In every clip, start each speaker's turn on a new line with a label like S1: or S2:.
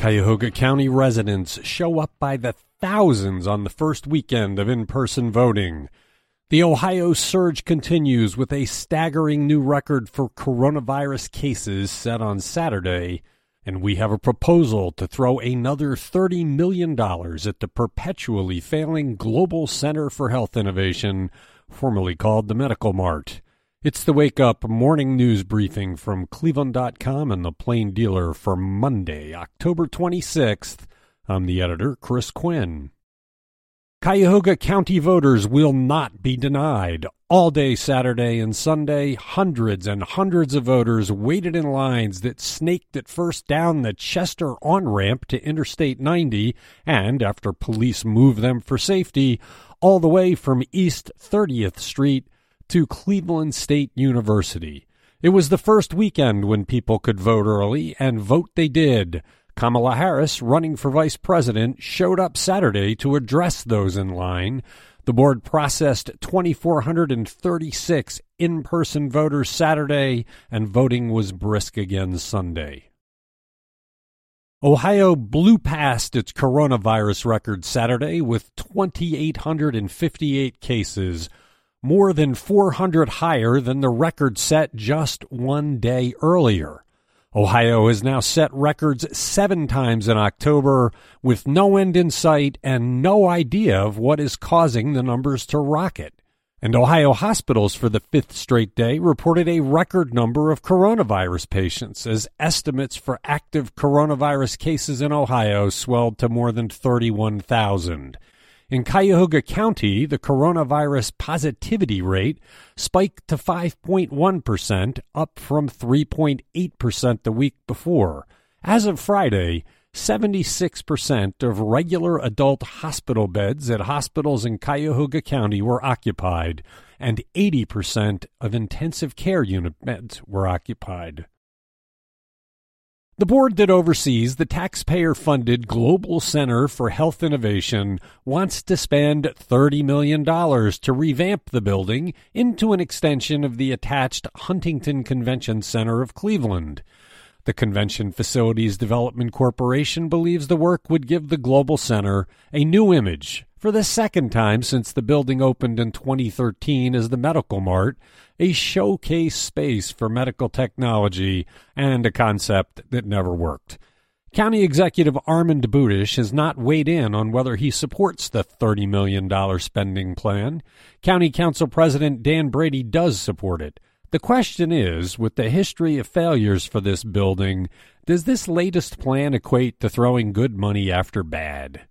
S1: Cuyahoga County residents show up by the thousands on the first weekend of in person voting. The Ohio surge continues with a staggering new record for coronavirus cases set on Saturday, and we have a proposal to throw another $30 million at the perpetually failing Global Center for Health Innovation, formerly called the Medical Mart. It's the Wake Up Morning News Briefing from Cleveland.com and the Plain Dealer for Monday, October 26th. I'm the editor, Chris Quinn. Cuyahoga County voters will not be denied. All day Saturday and Sunday, hundreds and hundreds of voters waited in lines that snaked at first down the Chester on ramp to Interstate 90 and, after police moved them for safety, all the way from East 30th Street to Cleveland State University. It was the first weekend when people could vote early, and vote they did. Kamala Harris, running for vice president, showed up Saturday to address those in line. The board processed 2,436 in person voters Saturday, and voting was brisk again Sunday. Ohio blew past its coronavirus record Saturday with 2,858 cases more than 400 higher than the record set just one day earlier. Ohio has now set records seven times in October with no end in sight and no idea of what is causing the numbers to rocket. And Ohio hospitals for the fifth straight day reported a record number of coronavirus patients as estimates for active coronavirus cases in Ohio swelled to more than 31,000. In Cuyahoga County, the coronavirus positivity rate spiked to 5.1%, up from 3.8% the week before. As of Friday, 76% of regular adult hospital beds at hospitals in Cuyahoga County were occupied, and 80% of intensive care unit beds were occupied. The board that oversees the taxpayer funded Global Center for Health Innovation wants to spend $30 million to revamp the building into an extension of the attached Huntington Convention Center of Cleveland. The Convention Facilities Development Corporation believes the work would give the Global Center a new image for the second time since the building opened in 2013 as the Medical Mart, a showcase space for medical technology and a concept that never worked. County Executive Armond Budish has not weighed in on whether he supports the $30 million spending plan. County Council President Dan Brady does support it. The question is, with the history of failures for this building, does this latest plan equate to throwing good money after bad?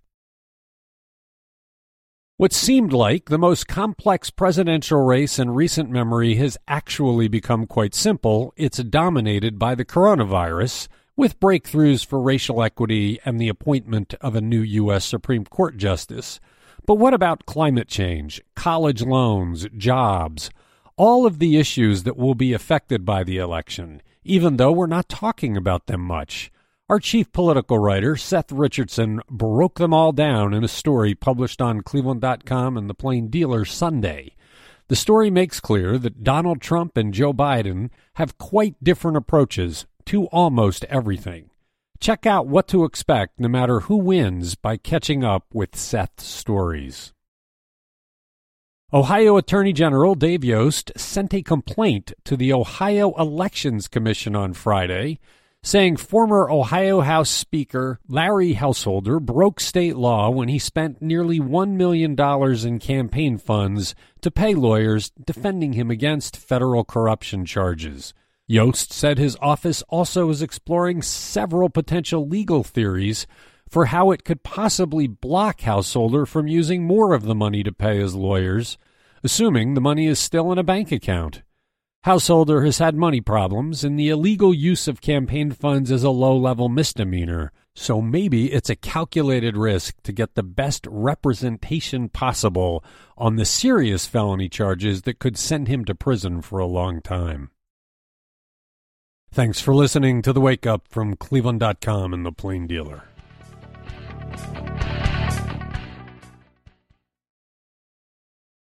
S1: What seemed like the most complex presidential race in recent memory has actually become quite simple. It's dominated by the coronavirus, with breakthroughs for racial equity and the appointment of a new U.S. Supreme Court justice. But what about climate change, college loans, jobs? All of the issues that will be affected by the election, even though we're not talking about them much. Our chief political writer, Seth Richardson, broke them all down in a story published on Cleveland.com and the Plain Dealer Sunday. The story makes clear that Donald Trump and Joe Biden have quite different approaches to almost everything. Check out what to expect no matter who wins by catching up with Seth's stories. Ohio Attorney General Dave Yost sent a complaint to the Ohio Elections Commission on Friday saying former Ohio House Speaker Larry Householder broke state law when he spent nearly $1 million in campaign funds to pay lawyers defending him against federal corruption charges. Yost said his office also is exploring several potential legal theories for how it could possibly block Householder from using more of the money to pay his lawyers, assuming the money is still in a bank account. Householder has had money problems, and the illegal use of campaign funds is a low level misdemeanor. So maybe it's a calculated risk to get the best representation possible on the serious felony charges that could send him to prison for a long time. Thanks for listening to the Wake Up from Cleveland.com and the Plain Dealer.